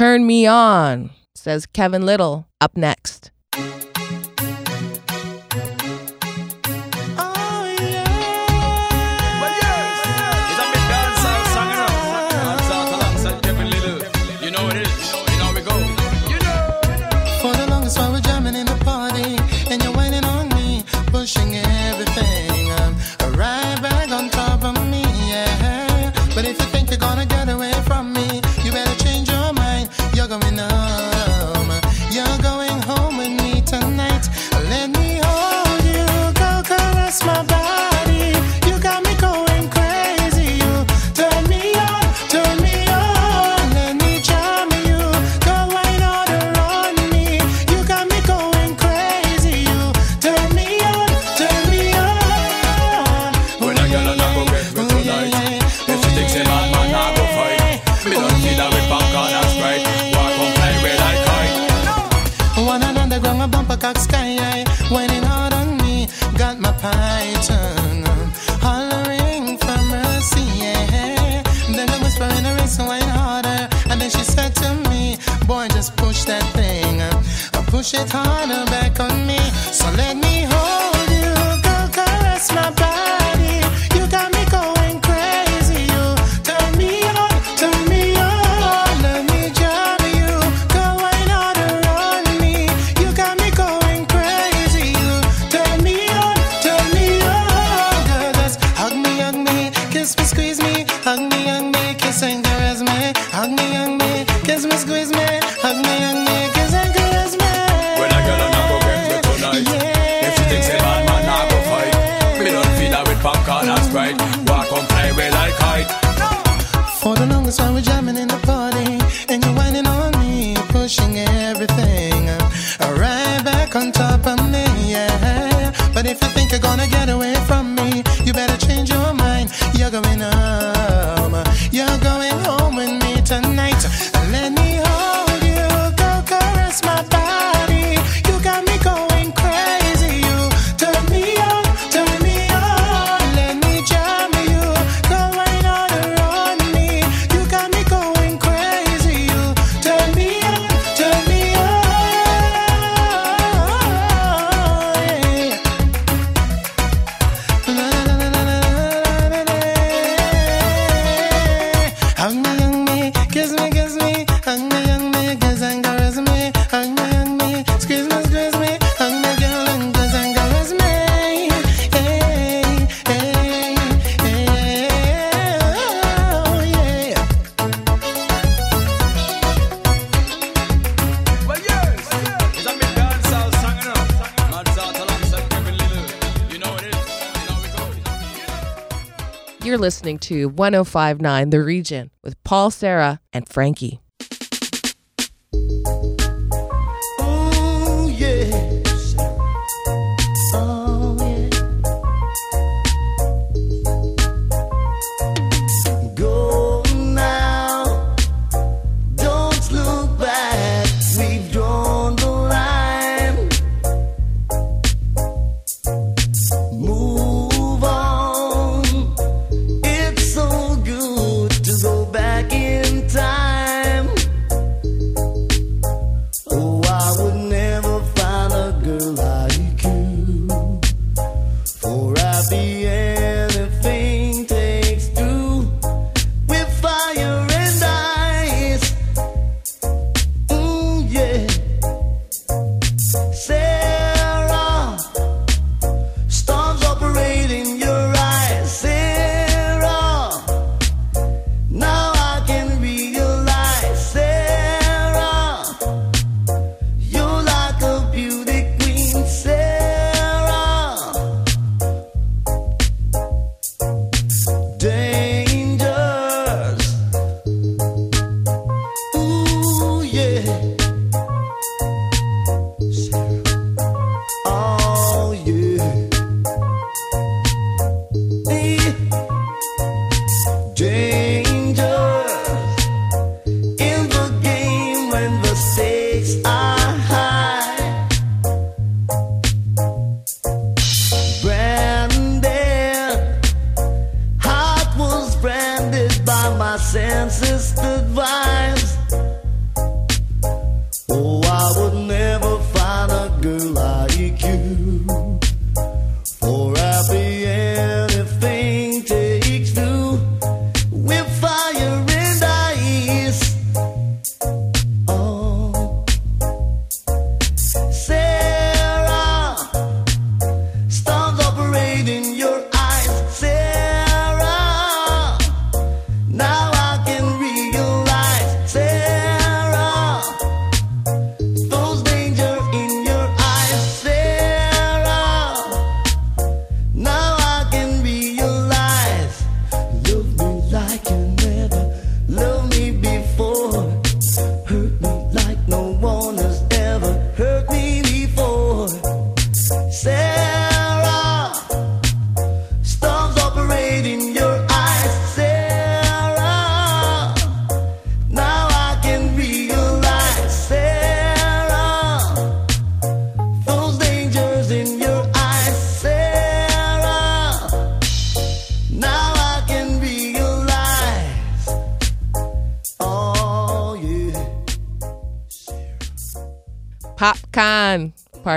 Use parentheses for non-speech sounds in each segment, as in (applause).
Turn Me On, says Kevin Lyttle, up next. 是他的 back。right. Walk on, fly away like kite. For the longest time, we jamming in the listening to 1059 The Region with Paul, Sarah, and Frankie. Yeah.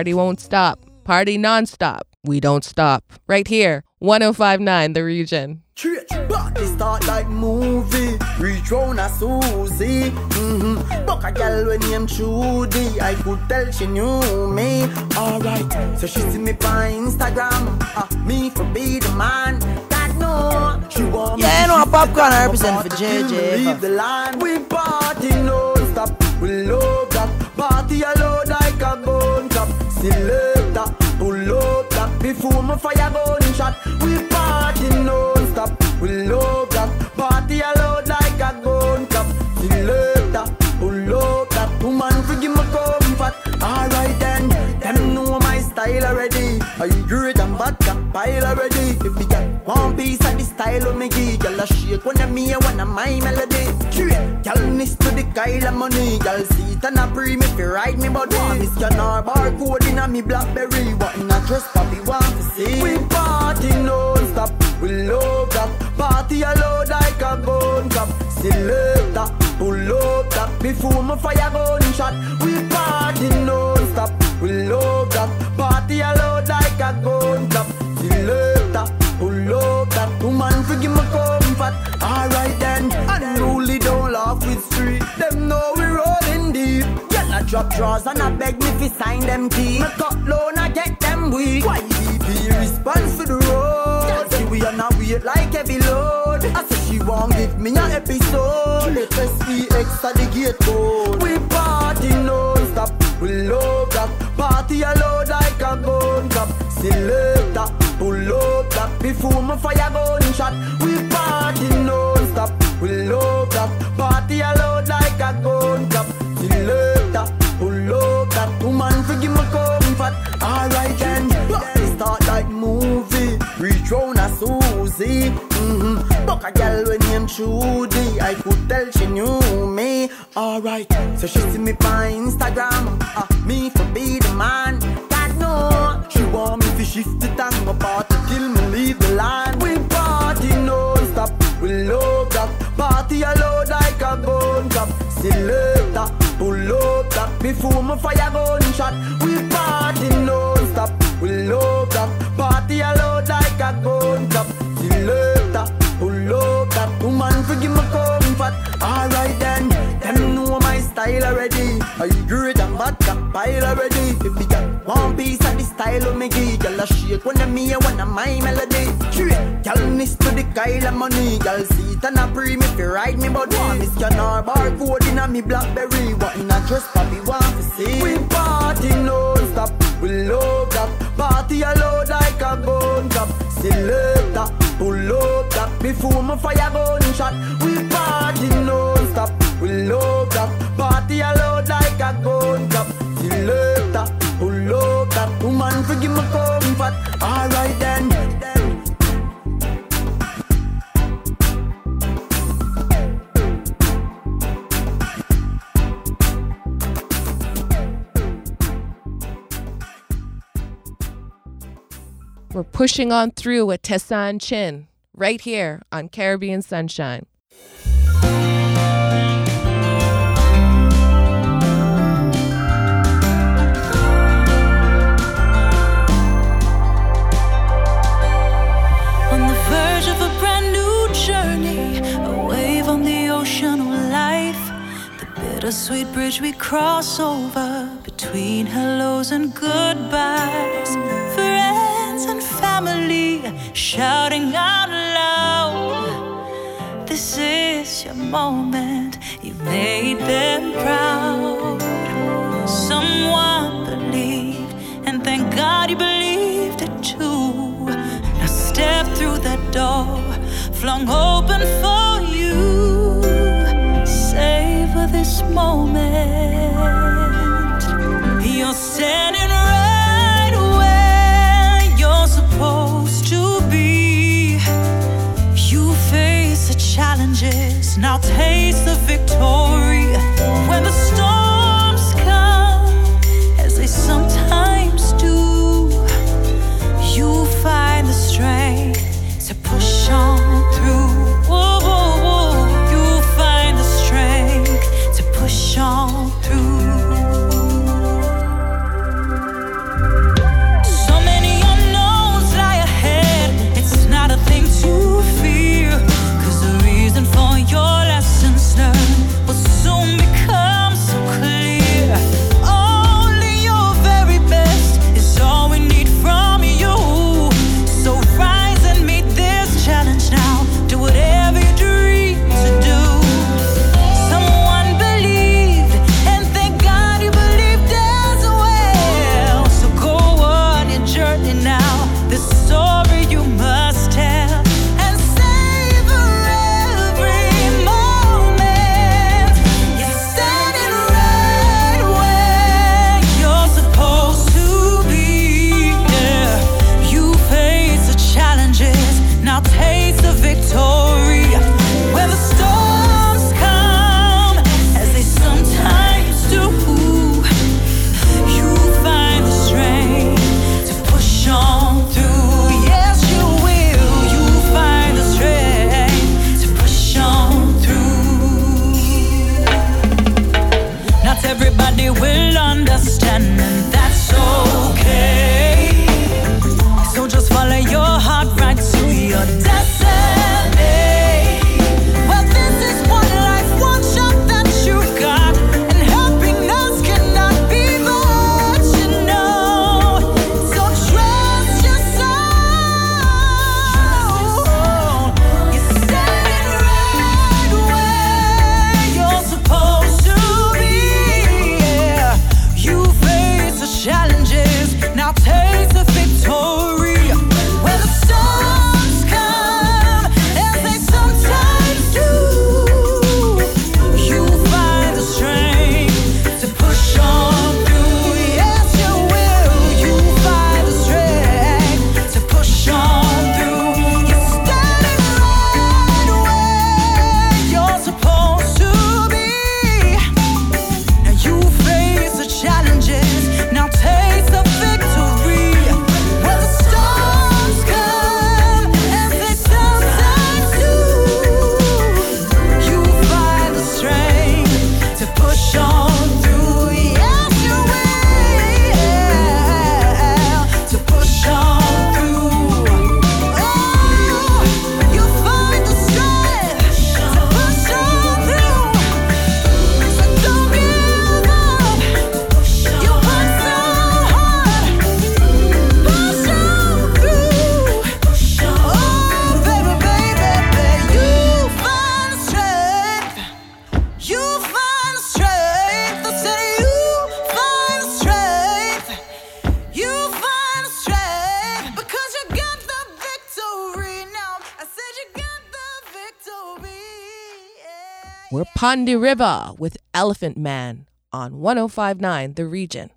Party won't stop. Party nonstop. We don't stop. Right here, 1059 The Region. Party start like movie. Reach round a Susie. Mm-hmm. Buck a girl when named Trudy. I could tell she knew me. Alright, so she see me on Instagram. Uh, me for be the man. That no, she want me. Yeah, I know popcorn I represent for JJ. Leave the line. We party non-stop. We love that. Party alone like a gun club. Selector, pull up that. Before my fire gun shot. We party non-stop. We love that. Party alone like a gun club. Selector, pull up that. Woman, forgive my comfort. Alright then, them know my style already. I great and vodka pile already. If we get one piece of the style of me girl a shake when I'm me, when I'm my melody. To of money, girl see it and a pre me fi ride me body. Miss can our barcode in a me Blackberry, what in a dress papi want to see. We party non-stop, we love that. Party alone like a gun club. Selector, pull up that before my fire gun shot. We drawers and I beg me fi sign them teeth. Me cut loan I get them weak. Why be response to the road? See we on a wait like heavy load. I say she won't give me a episode. SPX at the gate code. We party non-stop. We love Trudy. I could tell she knew me. Alright, so she see me on Instagram. Uh, me for be the man. God no, she want me to shift the tongue apart to kill me, leave the line. We party non-stop. We love that party alone like a gun club. Selector, pull up that before my fire gun shot. We party non-stop. We love that party alone like a gun and vodka pile already. If we got one piece of the style of me give, girl a shake when I'm me when I'm my melody. Straight, girl miss to the Kyle of money. Girl see and a pre me fi ride me body. Miss can our barcode in a me Blackberry. What in a dress papi want to see? We party non-stop. We love that party alone like a gun club. Selector, pull up that before my fire gun shot. We pushing on through with Tessanne Chin right here on Caribbean Sunshine. On the verge of a brand new journey, a wave on the ocean of life. The bittersweet bridge we cross over between hellos and goodbyes. Shouting out loud. This is your moment, you made them proud. Someone believed, and thank God you believed it too. Now step through that door, flung open for you. Savor this moment. You're standing challenges, now taste the victory. When the storms come, as they sometimes do, you find the strength to push on through. Whoa, whoa, whoa. You find the strength to push on through. We're Pon De River with Elephant Man on 1059 The Region.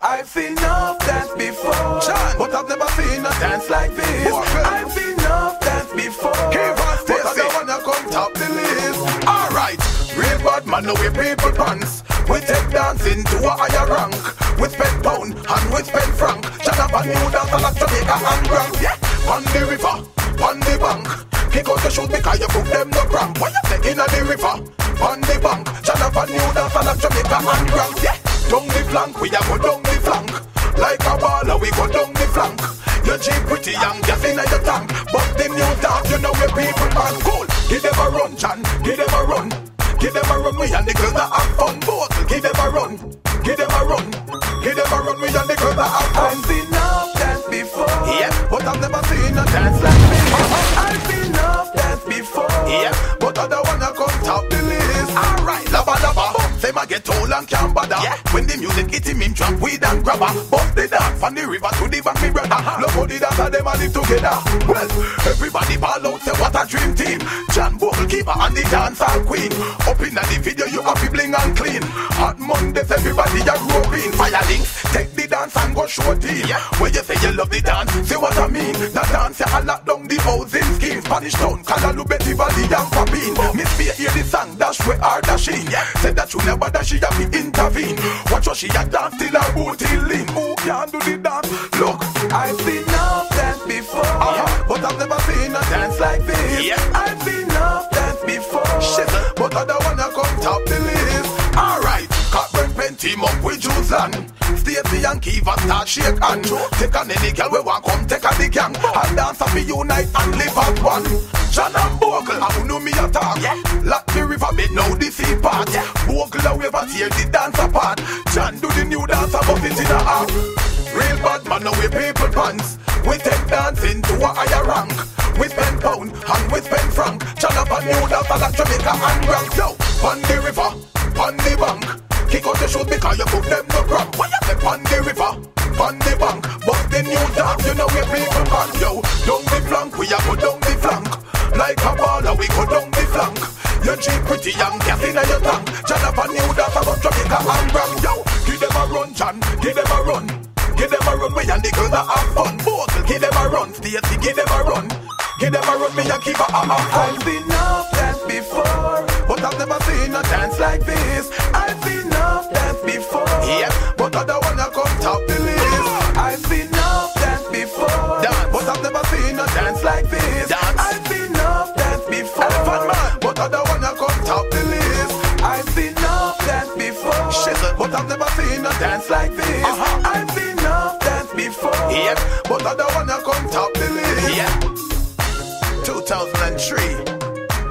I've seen enough dance before, but I've never seen a dance like this. I've seen enough dance before, but I don't wanna come top the list. Alright, real bad man, no we people pants. We take dancing to a higher rank. We spend pound and we spend franc. Shut up and new dance like Jamaica and Grand. Yeah, on the river, on the bank. Kick out the shoes because you put them no cramp. Why you say in the river, on the bank. Shut up and new dance like Jamaica and Grand. Yeah, down the flank, we a go down the flank. Like a baller, we go down the flank. Your Jeep pretty young, gas in your tank. But the new dance, you know where people man cool. Give them a run, Chan, give them a run. Give them a run, we and the girls that have fun. Both, give them a run, give them a run. Give them a run, we and the girls that have fun. I don't wanna come top the list. Alright, lava lava. Say my get tall and can't bother. Yeah. When the music hit him, him drop weed and grabber. Bust the dance from the river to the bank, me brother. Uh-huh. Look how the dance and them a live together. Well, everybody ball out, say what a dream team. John Bogle keeper and the dancer queen. Up in the video, you happy bling and clean. Hot Mondays, everybody a roping. Fire links, take the dance and go show team. Yeah. When you say you love the dance, see what I mean. The dance, you lock down the housing scheme. Spanish town, Calalu, Betty Valley and Papine. Where are dashing. Yeah. Said that you never dash, she have to intervene. Watch what she a dance till her booty lean. Who can do the dance? Look, I've seen enough dance before, Uh-huh. but I've never seen a dance like this. Yeah. I've seen enough dance before, Shizzle. but I don't wanna come top the list. Alright, Cockburn pen team up with Juzan. Stacey and Kiva start shake and Take on any girl we want come take a the gang. And dance and be unite and live as one. John and Bogle, I know me attack. Yeah. Lock the river bed now the sea part. Yeah. Bogle a wave tear the dance apart. John do the new dance about it in a half. Real bad man, now we people pants. We take dancing to a higher rank. We spend pound and we spend franc. John up a new dance like Jamaica and Grand. Yo, on the river, on the bank. Kick out the shoes because you put them no cramp. Why you say on the river, on the bank? But the new dance, you know we people can. Yo, down the flank, we a go down the flank. Like a baller, we go down the flank. Your Jeep pretty young, gas in your tank. John up a new dance about Jamaica and Grand. Yo, give them a run, John, give them a run. Give them a run, we and the girls that have fun. Both, give them a run, Stacey, give them a run. Give them a run, me and keep a have. I've seen enough dance before, but I've never seen a dance like this. I've another one come top the. Yeah. 2003.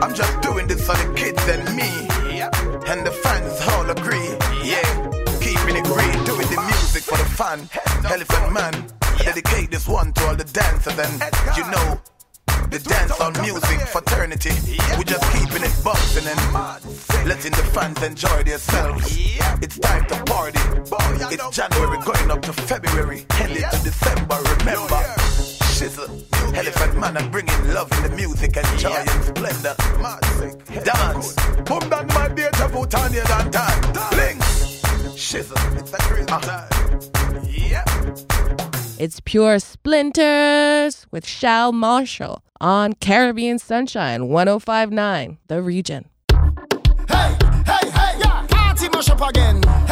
I'm just doing this for the kids and me. Yeah. And the fans all agree. Yeah. Keeping it green, doing the music for the fun. Elephant Man. I dedicate this one to all the dancers and you know the dance on music fraternity. We just keeping it bouncing and letting the fans enjoy themselves. It's time to party. It's January going up to February, headed to December. Remember. Shizzle, Elephant Man, I'm bringing love in the music and joy and splendor. Dance, boom down my dear, Javu Tanya Dan Tan. Links, Shizzle, it's a crazy ah. time. Yep. It's Pure Splinters with Shal Marshall on Caribbean Sunshine 1059, The Region. Hey, hey, hey, yeah. Party again.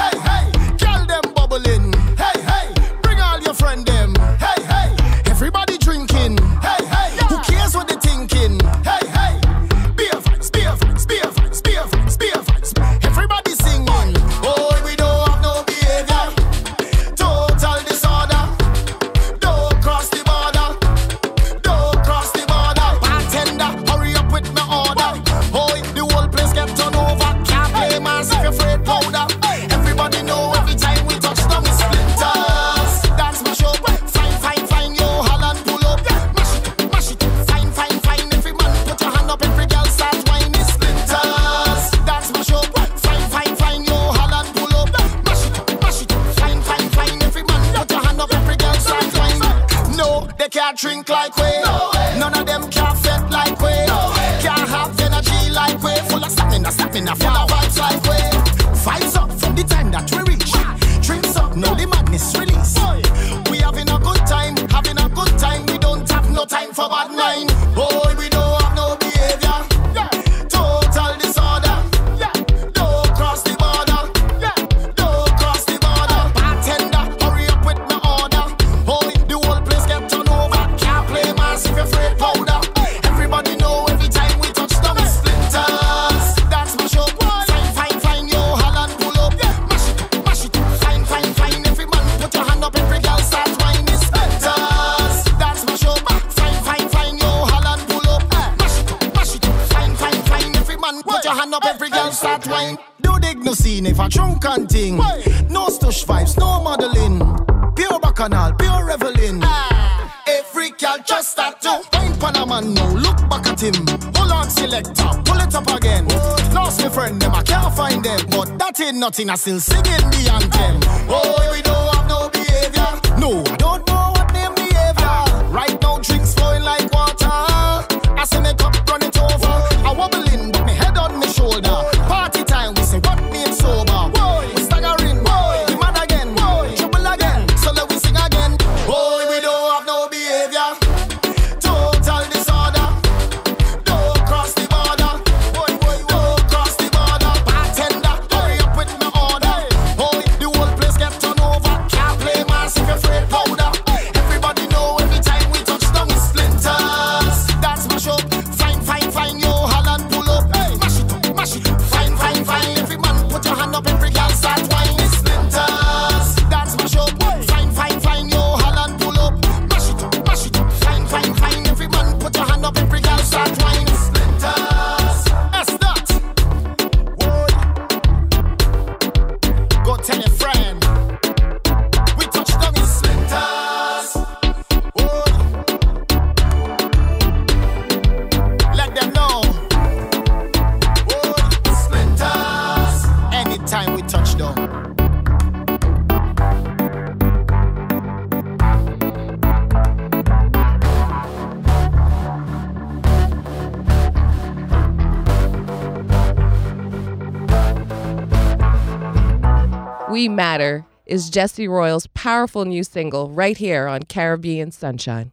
nothing, I still singing the anthem. Oh, we do We Matter is Jesse Royal's powerful new single right here on Caribbean Sunshine.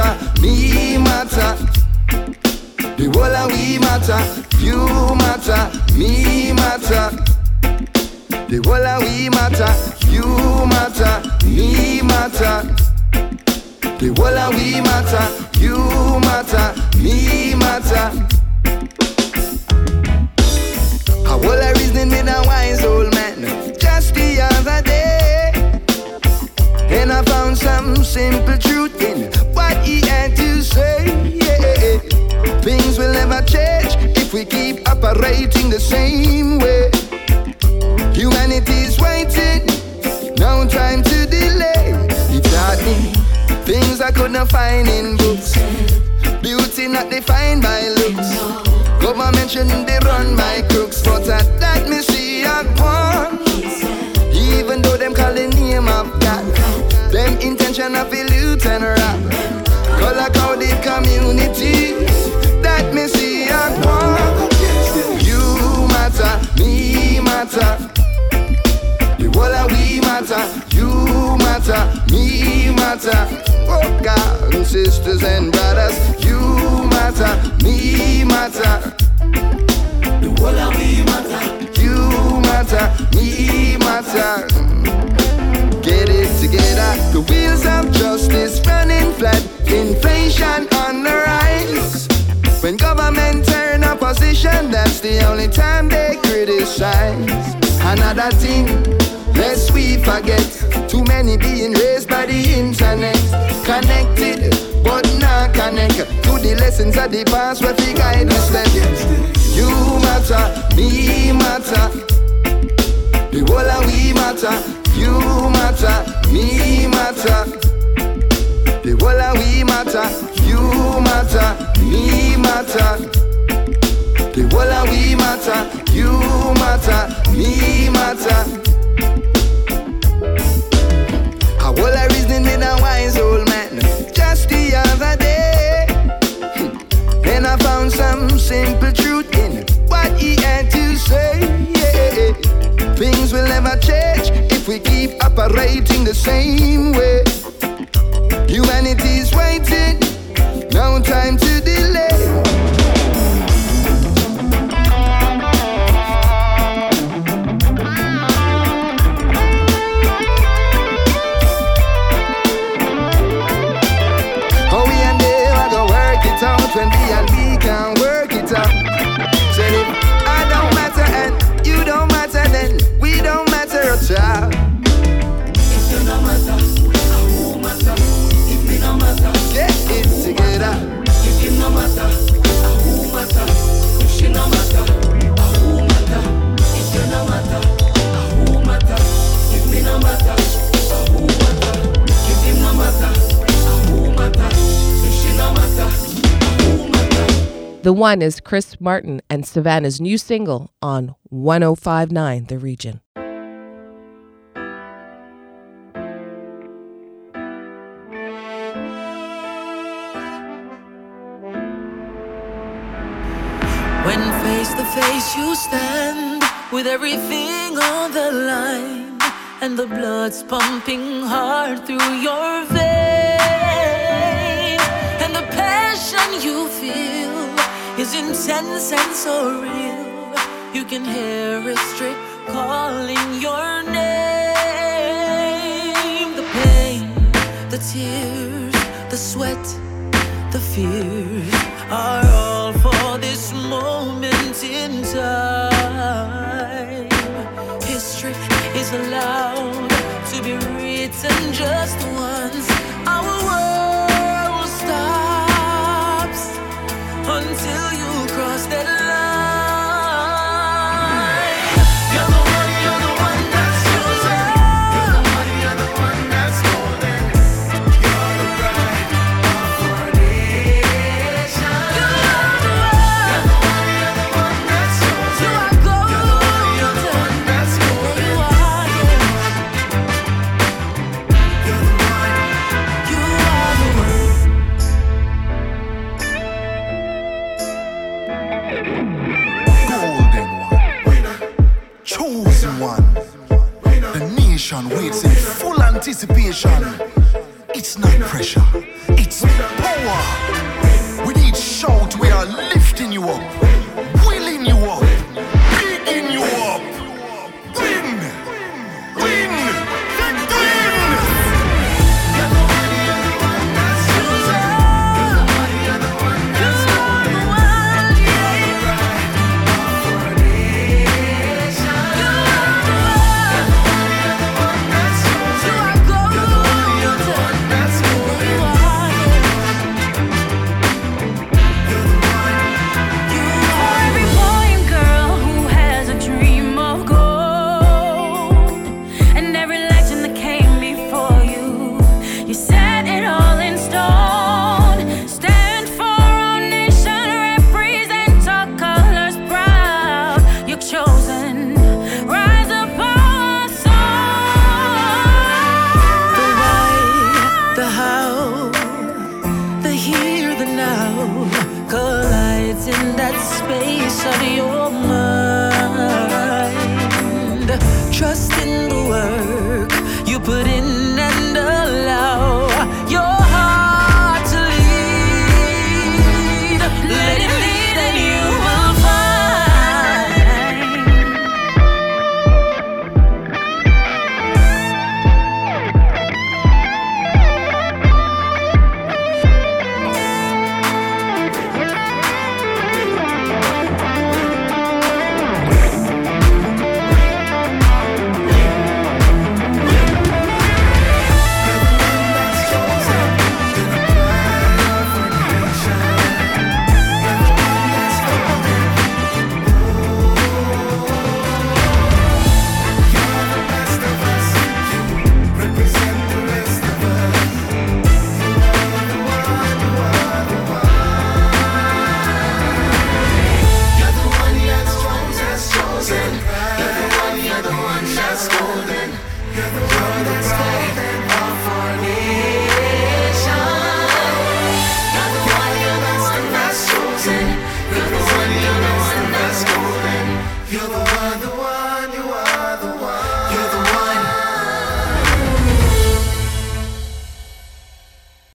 Matter, me matter. The whole of we matter, you matter, me matter. The whole of we matter, you matter, me matter. The whole of we matter, you matter, me matter. A whole of reasoning with a wise old man just the other day. And I found some simple truth in what he had to say. Yeah. Things will never change if we keep operating the same way. Humanity's waiting, no time to delay. He taught me things I couldn't find in books. Beauty not defined by looks. Government shouldn't be run by crooks, but at that me see a one. Even though them call the name of God, intention of loot and rob. Color coded communities that me see a one. You matter, me matter. The whole of we matter, you matter, me matter. Oh God, and sisters and brothers, you matter, me matter. The whole of we matter, you matter, me matter. It together. The wheels of justice running flat. Inflation on the rise. When government turn opposition, that's the only time they criticize. Another thing, lest we forget. Too many being raised by the internet. Connected, but not connect to the lessons of the past guide the step. You matter, me matter. Matter. The whole of we matter, you matter, me matter. The whole of we matter, you matter, me matter. A whole of reasoning with a wise old man just the other day. (laughs) And I found some simple truth in what he had to say. Yeah. Things will never change we keep operating the same way. Humanity's waiting, no time to delay. The one is Chris Martin and Savannah's new single on 1059 The Region. When face to face you stand with everything on the line and the blood's pumping hard through your veins and the passion you feel is intense and so real you can hear straight calling your name the pain the tears the sweat the fears are all for this moment in time. History is allowed to be written just once. It's not pressure,